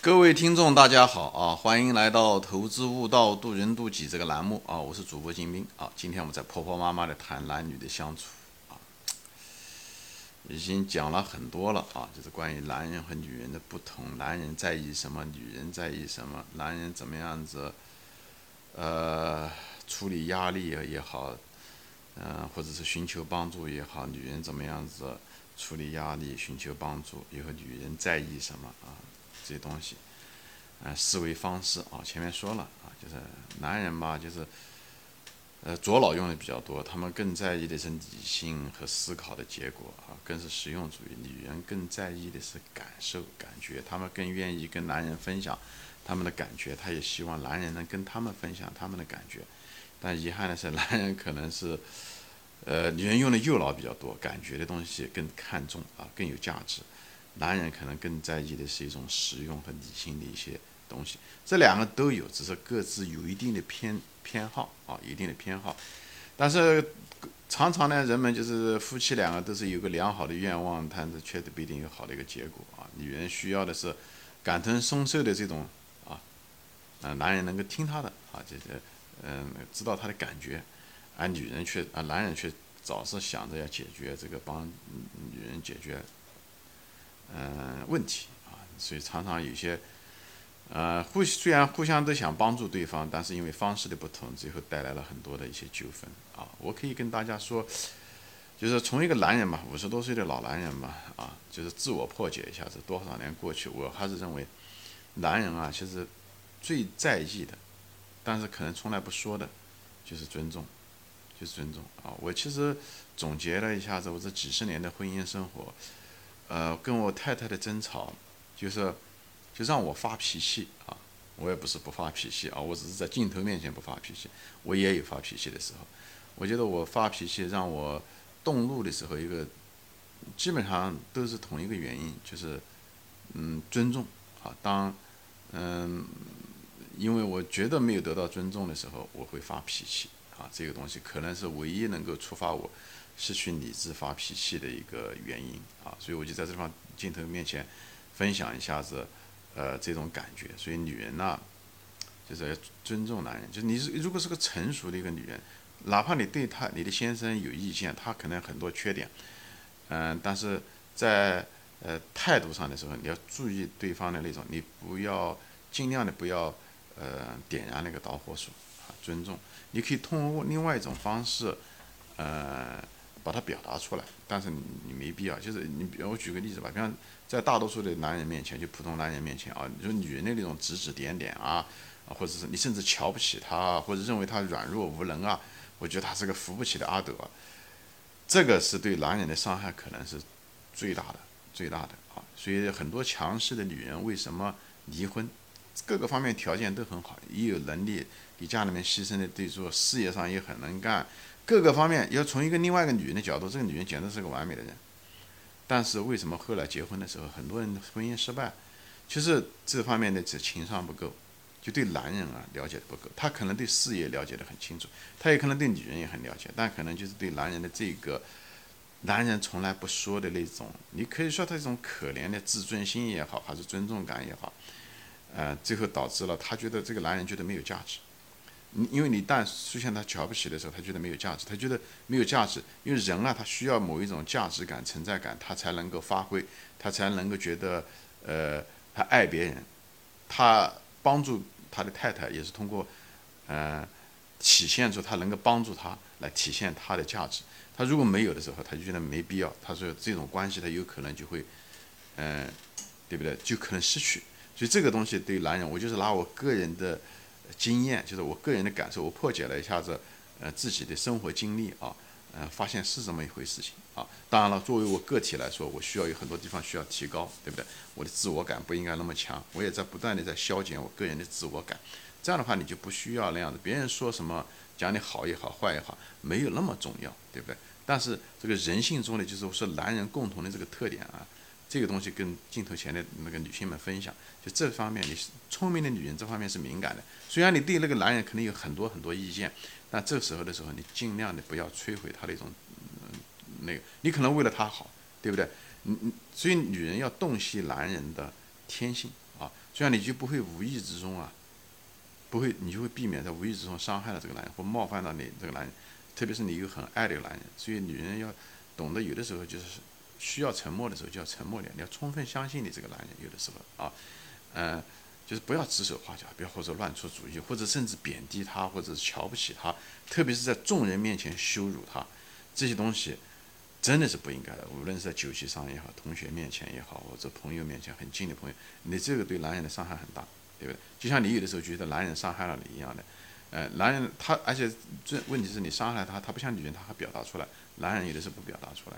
各位听众，大家好啊！欢迎来到《投资悟道，渡人渡己》这个栏目啊！我是主播金兵啊！今天我们在婆婆妈妈的谈男女的相处啊，已经讲了很多了啊，就是关于男人和女人的不同，男人在意什么，女人在意什么，男人怎么样子，呃，处理压力也好，嗯，或者是寻求帮助也好，女人怎么样子处理压力、寻求帮助，以后女人在意什么啊？这些东西，呃，思维方式啊，前面说了啊，就是男人嘛，就是，呃，左脑用的比较多，他们更在意的是理性和思考的结果啊，更是实用主义。女人更在意的是感受、感觉，他们更愿意跟男人分享他们的感觉，他也希望男人能跟他们分享他们的感觉。但遗憾的是，男人可能是，呃，女人用的右脑比较多，感觉的东西更看重啊，更有价值。男人可能更在意的是一种实用和理性的一些东西，这两个都有，只是各自有一定的偏偏好啊，一定的偏好。但是常常呢，人们就是夫妻两个都是有个良好的愿望，但是却不一定有好的一个结果啊。女人需要的是感同身受的这种啊，啊，男人能够听她的啊，就是嗯，知道她的感觉，而女人却啊，男人却总是想着要解决这个帮女人解决。嗯，问题啊，所以常常有些，呃，互虽然互相都想帮助对方，但是因为方式的不同，最后带来了很多的一些纠纷啊。我可以跟大家说，就是从一个男人嘛，五十多岁的老男人嘛，啊，就是自我破解一下子，多少年过去，我还是认为，男人啊，其实最在意的，但是可能从来不说的，就是尊重，就是尊重啊。我其实总结了一下子，我这几十年的婚姻生活。呃，跟我太太的争吵，就是，就让我发脾气啊！我也不是不发脾气啊，我只是在镜头面前不发脾气，我也有发脾气的时候。我觉得我发脾气让我动怒的时候，一个基本上都是同一个原因，就是嗯，尊重啊。当嗯，因为我觉得没有得到尊重的时候，我会发脾气啊。这个东西可能是唯一能够触发我。失去理智发脾气的一个原因啊，所以我就在这方镜头面前分享一下子，呃，这种感觉。所以女人呢，就是要尊重男人。就是你是如果是个成熟的一个女人，哪怕你对他你的先生有意见，他可能很多缺点，嗯，但是在呃态度上的时候，你要注意对方的那种，你不要尽量的不要呃点燃那个导火索啊，尊重。你可以通过另外一种方式，呃。把它表达出来，但是你你没必要，就是你，比如我举个例子吧，比方在大多数的男人面前，就普通男人面前啊，你说女人的那种指指点点啊，或者是你甚至瞧不起他，或者认为他软弱无能啊，我觉得他是个扶不起的阿斗，这个是对男人的伤害可能是最大的最大的啊，所以很多强势的女人为什么离婚，各个方面条件都很好，也有能力给家里面牺牲的对做，事业上也很能干。各个方面要从一个另外一个女人的角度，这个女人简直是个完美的人。但是为什么后来结婚的时候，很多人婚姻失败？其实这方面的这情商不够，就对男人啊了解的不够。他可能对事业了解的很清楚，他也可能对女人也很了解，但可能就是对男人的这个男人从来不说的那种，你可以说他这种可怜的自尊心也好，还是尊重感也好，呃，最后导致了他觉得这个男人觉得没有价值。你因为你但出现他瞧不起的时候，他觉得没有价值，他觉得没有价值，因为人啊，他需要某一种价值感、存在感，他才能够发挥，他才能够觉得，呃，他爱别人，他帮助他的太太也是通过，呃，体现出他能够帮助他来体现他的价值。他如果没有的时候，他就觉得没必要。他说这种关系他有可能就会，嗯，对不对？就可能失去。所以这个东西对男人，我就是拿我个人的。经验就是我个人的感受，我破解了一下子，呃，自己的生活经历啊，呃，发现是这么一回事情啊。当然了，作为我个体来说，我需要有很多地方需要提高，对不对？我的自我感不应该那么强，我也在不断的在消减我个人的自我感。这样的话，你就不需要那样子，别人说什么讲你好也好，坏也好，没有那么重要，对不对？但是这个人性中的，就是说男人共同的这个特点啊。这个东西跟镜头前的那个女性们分享，就这方面，你是聪明的女人这方面是敏感的。虽然你对那个男人可能有很多很多意见，但这时候的时候，你尽量的不要摧毁他的一种，那个，你可能为了他好，对不对？你你，所以女人要洞悉男人的天性啊，这样你就不会无意之中啊，不会，你就会避免在无意之中伤害了这个男人或冒犯到你这个男人，特别是你又很爱这个男人，所以女人要懂得有的时候就是需要沉默的时候就要沉默点，你要充分相信你这个男人，有的时候啊，嗯。就是不要指手画脚，不要或者乱出主意，或者甚至贬低他，或者是瞧不起他，特别是在众人面前羞辱他，这些东西真的是不应该的。无论是在酒席上也好，同学面前也好，或者朋友面前很近的朋友，你这个对男人的伤害很大，对不对？就像你有的时候觉得男人伤害了你一样的，呃，男人他而且这问题是你伤害他，他不像女人，他还表达出来，男人有的时候不表达出来，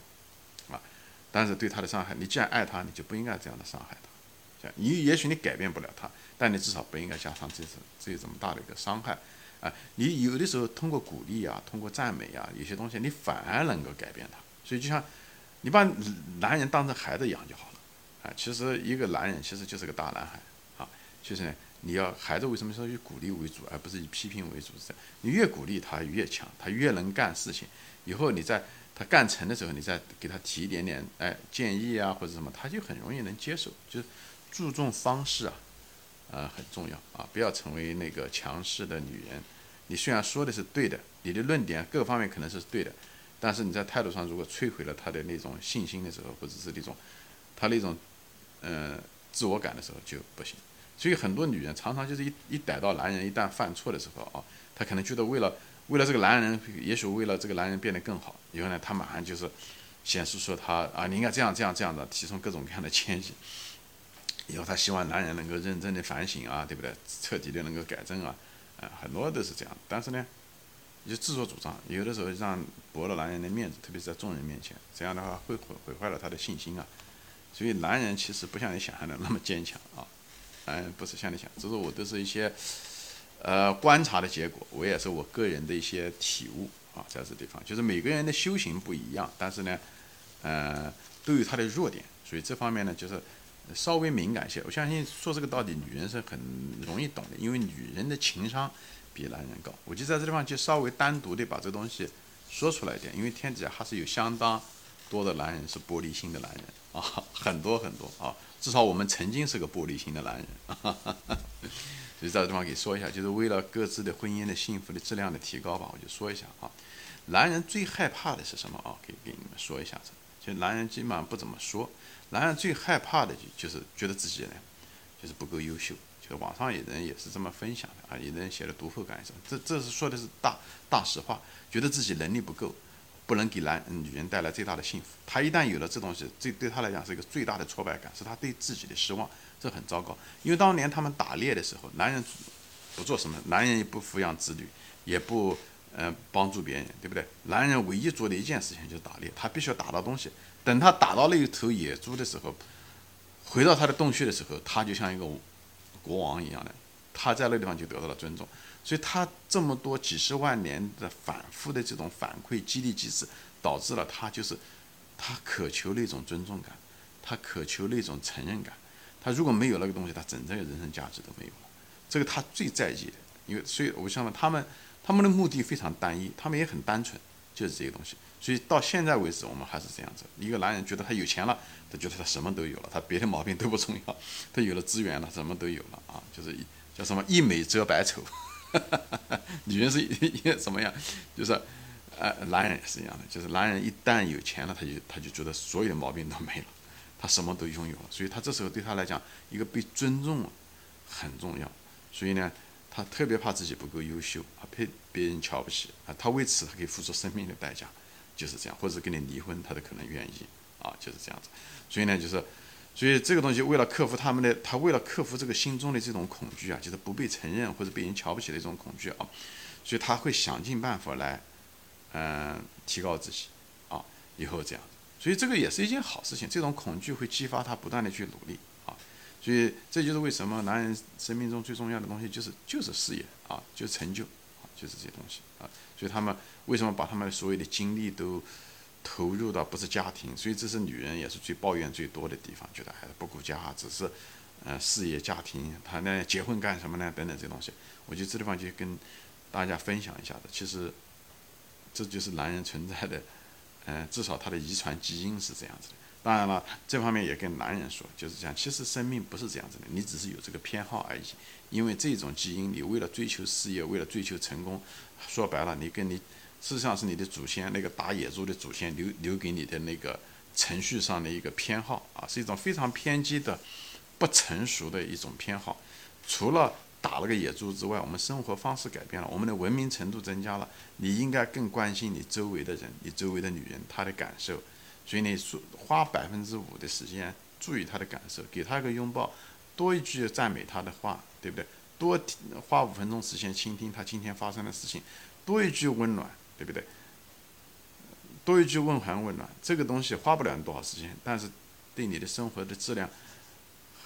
但是对他的伤害，你既然爱他，你就不应该这样的伤害他。你也许你改变不了他，但你至少不应该加上这次这这么大的一个伤害，啊，你有的时候通过鼓励啊，通过赞美啊，有些东西你反而能够改变他。所以就像你把男人当成孩子养就好了，啊，其实一个男人其实就是个大男孩，啊，就是呢，你要孩子为什么说以鼓励为主，而不是以批评为主？是，你越鼓励他越强，他越能干事情。以后你在他干成的时候，你再给他提一点点哎建议啊或者什么，他就很容易能接受，就是。注重方式啊，呃很重要啊，不要成为那个强势的女人。你虽然说的是对的，你的论点各方面可能是对的，但是你在态度上如果摧毁了他的那种信心的时候，或者是那种他那种嗯自我感的时候就不行。所以很多女人常常就是一一逮到男人一旦犯错的时候啊，她可能觉得为了为了这个男人，也许为了这个男人变得更好，以后呢，他马上就是显示说他啊，你应该这样这样这样的，提出各种各样的建议。以后他希望男人能够认真的反省啊，对不对？彻底的能够改正啊，啊，很多都是这样。但是呢，就自作主张，有的时候让驳了男人的面子，特别是在众人面前，这样的话会毁毁坏了他的信心啊。所以男人其实不像你想象的那么坚强啊，嗯，不是像你想，这是我都是一些呃观察的结果，我也是我个人的一些体悟啊，在这地方，就是每个人的修行不一样，但是呢，呃，都有他的弱点，所以这方面呢，就是。稍微敏感些，我相信说这个道理，女人是很容易懂的，因为女人的情商比男人高。我就在这地方就稍微单独的把这东西说出来一点，因为天底下还是有相当多的男人是玻璃心的男人啊，很多很多啊，至少我们曾经是个玻璃心的男人，所以在这地方给说一下，就是为了各自的婚姻的幸福的质量的提高吧，我就说一下啊，男人最害怕的是什么啊？可以给你们说一下子，就男人基本上不怎么说。男人最害怕的就就是觉得自己呢，就是不够优秀。就是网上有人也是这么分享的啊，有人写的读后感什么，这这是说的是大大实话，觉得自己能力不够，不能给男女人带来最大的幸福。他一旦有了这东西，这对他来讲是一个最大的挫败感，是他对自己的失望，这很糟糕。因为当年他们打猎的时候，男人不做什么，男人也不抚养子女，也不嗯帮助别人，对不对？男人唯一做的一件事情就是打猎，他必须要打到东西。等他打到那一头野猪的时候，回到他的洞穴的时候，他就像一个国王一样的，他在那地方就得到了尊重。所以，他这么多几十万年的反复的这种反馈激励机制，导致了他就是他渴求那种尊重感，他渴求那种承认感。他如果没有那个东西，他整个人生价值都没有了。这个他最在意的，因为所以我想问他们，他们的目的非常单一，他们也很单纯，就是这些东西。所以到现在为止，我们还是这样子。一个男人觉得他有钱了，他觉得他什么都有了，他别的毛病都不重要，他有了资源了，什么都有了啊，就是叫什么一美遮百丑。女人是一什么样？就是，呃，男人也是一样的，就是男人一旦有钱了，他就他就觉得所有的毛病都没了，他什么都拥有了，所以他这时候对他来讲，一个被尊重很重要。所以呢，他特别怕自己不够优秀啊，被别人瞧不起啊，他为此他可以付出生命的代价。就是这样，或者跟你离婚，他都可能愿意啊，就是这样子。所以呢，就是，所以这个东西为了克服他们的，他为了克服这个心中的这种恐惧啊，就是不被承认或者被人瞧不起的一种恐惧啊，所以他会想尽办法来，嗯，提高自己啊，以后这样。所以这个也是一件好事情，这种恐惧会激发他不断的去努力啊。所以这就是为什么男人生命中最重要的东西就是就是事业啊，就是成就。就是这些东西啊，所以他们为什么把他们所有的精力都投入到不是家庭？所以这是女人也是最抱怨最多的地方，觉得还是不顾家，只是呃事业家庭，他呢结婚干什么呢？等等这东西，我觉得这地方就跟大家分享一下的。其实这就是男人存在的，嗯，至少他的遗传基因是这样子的。当然了，这方面也跟男人说，就是讲，其实生命不是这样子的，你只是有这个偏好而已。因为这种基因，你为了追求事业，为了追求成功，说白了，你跟你事实上是你的祖先那个打野猪的祖先留留给你的那个程序上的一个偏好啊，是一种非常偏激的、不成熟的一种偏好。除了打了个野猪之外，我们生活方式改变了，我们的文明程度增加了，你应该更关心你周围的人，你周围的女人她的感受。所以你说花百分之五的时间注意她的感受，给她一个拥抱，多一句赞美她的话，对不对？多花五分钟时间倾听她今天发生的事情，多一句温暖，对不对？多一句问寒问暖，这个东西花不了多少时间，但是对你的生活的质量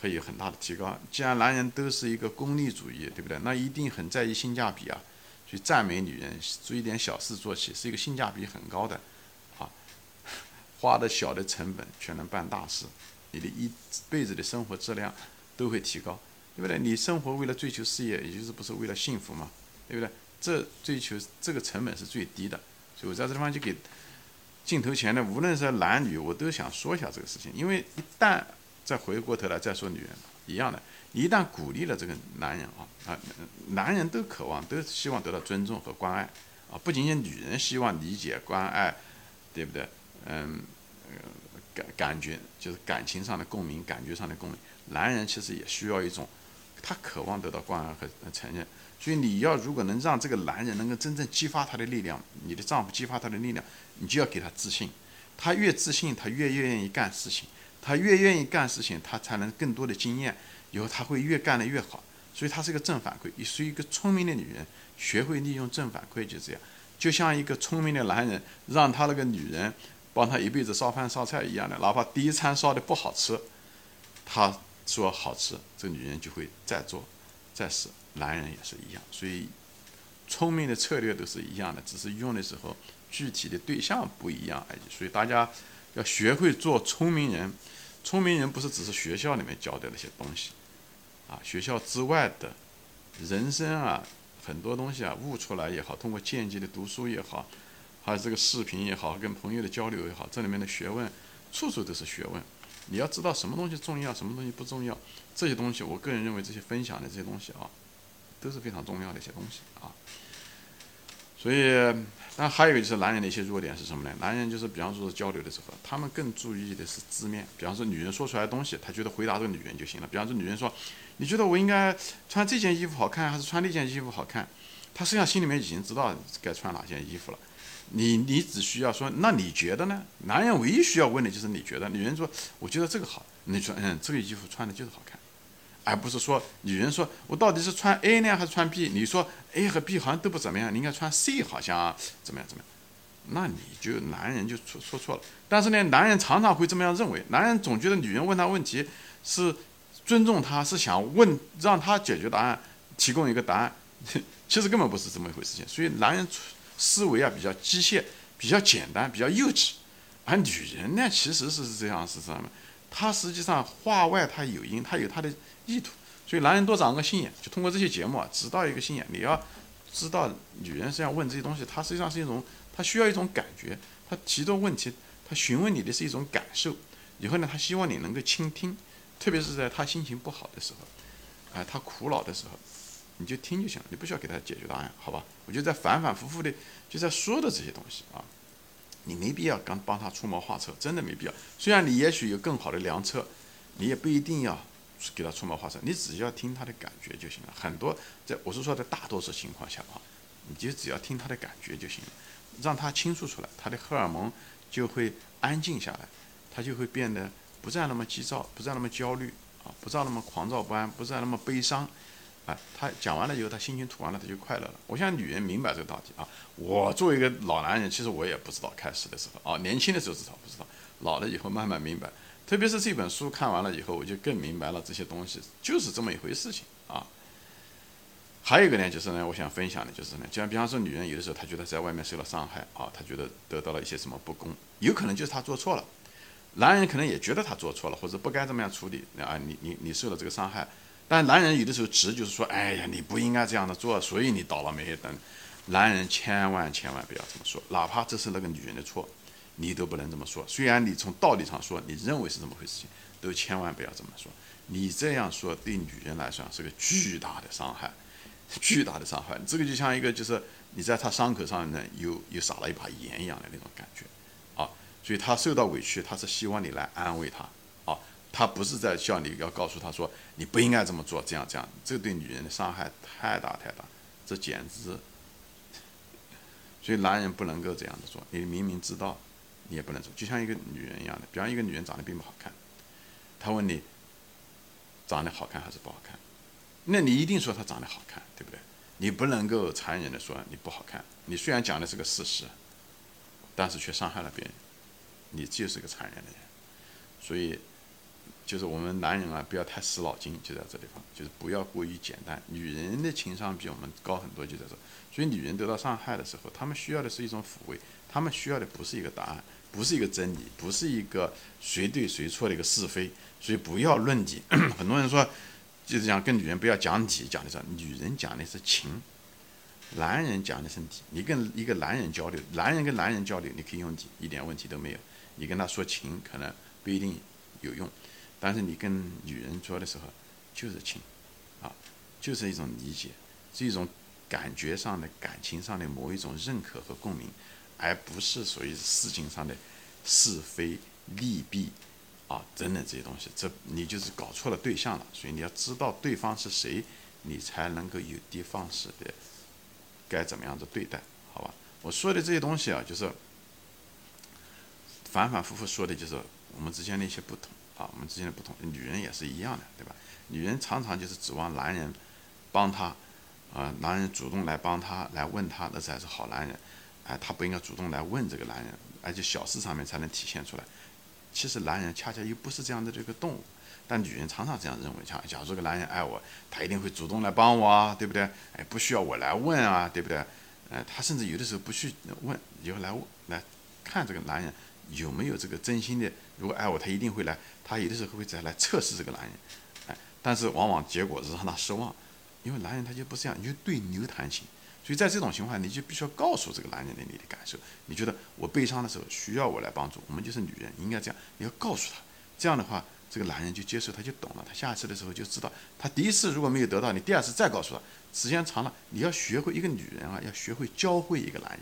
会有很大的提高。既然男人都是一个功利主义，对不对？那一定很在意性价比啊。去赞美女人，做一点小事做起，是一个性价比很高的啊。花的小的成本却能办大事，你的一辈子的生活质量都会提高，对不对？你生活为了追求事业，也就是不是为了幸福嘛，对不对？这追求这个成本是最低的，所以我在这地方就给镜头前的无论是男女，我都想说一下这个事情，因为一旦再回过头来再说女人一样的，一旦鼓励了这个男人啊啊，男人都渴望都希望得到尊重和关爱啊，不仅仅女人希望理解关爱，对不对？嗯，感感觉就是感情上的共鸣，感觉上的共鸣。男人其实也需要一种，他渴望得到关爱和承认。所以你要如果能让这个男人能够真正激发他的力量，你的丈夫激发他的力量，你就要给他自信。他越自信，他越愿意干事情。他越愿意干事情，他才能更多的经验，以后他会越干得越好。所以他是个正反馈。也是一个聪明的女人，学会利用正反馈就这样。就像一个聪明的男人，让他那个女人。帮他一辈子烧饭烧菜一样的，哪怕第一餐烧的不好吃，他说好吃，这个女人就会再做再试。男人也是一样，所以聪明的策略都是一样的，只是用的时候具体的对象不一样而已。所以大家要学会做聪明人。聪明人不是只是学校里面教的那些东西，啊，学校之外的人生啊，很多东西啊悟出来也好，通过间接的读书也好。还有这个视频也好，跟朋友的交流也好，这里面的学问，处处都是学问。你要知道什么东西重要，什么东西不重要，这些东西，我个人认为这些分享的这些东西啊，都是非常重要的一些东西啊。所以，那还有就是男人的一些弱点是什么呢？男人就是比方说交流的时候，他们更注意的是字面。比方说女人说出来的东西，他觉得回答这个女人就行了。比方说女人说，你觉得我应该穿这件衣服好看，还是穿那件衣服好看？他实际上心里面已经知道该穿哪件衣服了。你你只需要说，那你觉得呢？男人唯一需要问的就是你觉得。女人说，我觉得这个好。你说，嗯，这个衣服穿的就是好看，而不是说女人说我到底是穿 A 呢还是穿 B？你说 A 和 B 好像都不怎么样，你应该穿 C 好像怎么样怎么样？那你就男人就说说错了。但是呢，男人常常会这么样认为，男人总觉得女人问他问题是尊重他，是想问让他解决答案，提供一个答案，其实根本不是这么一回事情。所以男人。思维啊比较机械，比较简单，比较幼稚，而女人呢，其实是这样，是这样他，实际上话外他有因，他有他的意图，所以男人多长个心眼，就通过这些节目啊，知道一个心眼。你要知道，女人是要问这些东西，她实际上是一种，她需要一种感觉，她提出问题，她询问你的是一种感受，以后呢，她希望你能够倾听，特别是在她心情不好的时候，啊，她苦恼的时候。你就听就行了，你不需要给他解决答案，好吧？我就在反反复复的就在说的这些东西啊，你没必要刚帮他出谋划策，真的没必要。虽然你也许有更好的良策，你也不一定要给他出谋划策，你只要听他的感觉就行了。很多在我是说在大多数情况下啊，你就只要听他的感觉就行了，让他倾诉出来，他的荷尔蒙就会安静下来，他就会变得不再那么急躁，不再那么焦虑啊，不再那么狂躁不安，不再那么悲伤。啊，他讲完了以后，他心情吐完了，他就快乐了。我想女人明白这个道理啊。我作为一个老男人，其实我也不知道开始的时候啊，年轻的时候知道不知道，老了以后慢慢明白。特别是这本书看完了以后，我就更明白了这些东西就是这么一回事情啊。还有一个呢，就是呢，我想分享的就是呢，就像比方说，女人有的时候她觉得在外面受了伤害啊，她觉得得到了一些什么不公，有可能就是她做错了。男人可能也觉得他做错了，或者不该这么样处理啊，你你你受了这个伤害。但男人有的时候直就是说，哎呀，你不应该这样的做，所以你倒了霉等。男人千万千万不要这么说，哪怕这是那个女人的错，你都不能这么说。虽然你从道理上说，你认为是这么回事情，都千万不要这么说。你这样说对女人来说是个巨大的伤害，巨大的伤害。这个就像一个就是你在她伤口上呢，又又撒了一把盐一样的那种感觉，啊，所以她受到委屈，她是希望你来安慰她，他，不是在叫你要告诉他说你不应该这么做，这样这样，这对女人的伤害太大太大，这简直。所以男人不能够这样子做，你明明知道，你也不能做，就像一个女人一样的，比方一个女人长得并不好看，她问你长得好看还是不好看，那你一定说她长得好看，对不对？你不能够残忍的说你不好看，你虽然讲的是个事实，但是却伤害了别人，你就是个残忍的人。所以，就是我们男人啊，不要太死脑筋，就在这地方，就是不要过于简单。女人的情商比我们高很多，就在这。所以女人得到伤害的时候，她们需要的是一种抚慰，她们需要的不是一个答案，不是一个真理，不是一个谁对谁错的一个是非。所以不要论理。很多人说，就是讲跟女人不要讲理，讲的是女人讲的是情，男人讲的是理。你跟一个男人交流，男人跟男人交流，你可以用理，一点问题都没有。你跟他说情，可能不一定有用，但是你跟女人做的时候，就是情，啊，就是一种理解，是一种。感觉上的、感情上的某一种认可和共鸣，而不是属于事情上的是非利弊啊等等这些东西。这你就是搞错了对象了。所以你要知道对方是谁，你才能够有的放矢的该怎么样子对待，好吧？我说的这些东西啊，就是反反复复说的就是我们之间的一些不同啊，我们之间的不同。女人也是一样的，对吧？女人常常就是指望男人帮她。啊，男人主动来帮她，来问她，那才是好男人。哎，她不应该主动来问这个男人，而且小事上面才能体现出来。其实男人恰恰又不是这样的这个动物，但女人常常这样认为：，像假如这个男人爱我，他一定会主动来帮我啊，对不对？哎，不需要我来问啊，对不对？哎，他甚至有的时候不去问，以后来来看这个男人有没有这个真心的。如果爱我，他一定会来。他有的时候会再来测试这个男人，哎，但是往往结果是让他失望。因为男人他就不是这样，你就对牛弹琴，所以在这种情况下，你就必须要告诉这个男人的你的感受。你觉得我悲伤的时候需要我来帮助，我们就是女人，应该这样，你要告诉他。这样的话，这个男人就接受，他就懂了。他下次的时候就知道，他第一次如果没有得到，你第二次再告诉他，时间长了，你要学会一个女人啊，要学会教会一个男人。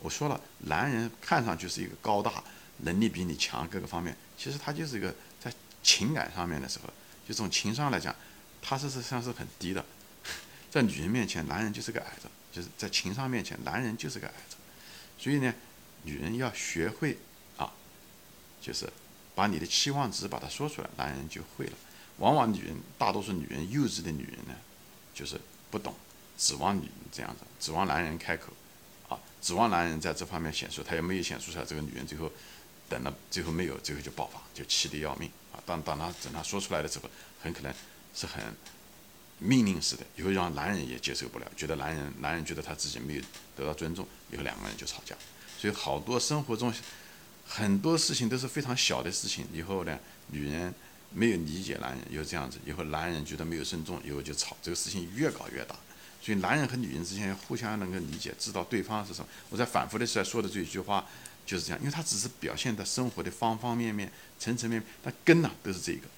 我说了，男人看上去是一个高大，能力比你强，各个方面，其实他就是一个在情感上面的时候，就从情商来讲，他是实际上是很低的。在女人面前，男人就是个矮子；就是在情商面前，男人就是个矮子。所以呢，女人要学会啊，就是把你的期望值把它说出来，男人就会了。往往女人，大多数女人，幼稚的女人呢，就是不懂，指望女人这样子，指望男人开口，啊，指望男人在这方面显出，他也没有显出出来。这个女人最后等了，最后没有，最后就爆发，就气得要命啊！当当他等他说出来的时候，很可能是很。命令式的，以后让男人也接受不了，觉得男人男人觉得他自己没有得到尊重，以后两个人就吵架。所以好多生活中很多事情都是非常小的事情，以后呢，女人没有理解男人，又这样子，以后男人觉得没有尊重，以后就吵，这个事情越搞越大。所以男人和女人之间互相能够理解，知道对方是什么。我在反复的在说的这一句话就是这样，因为它只是表现的生活的方方面面、层层面面，它根呢都是这个。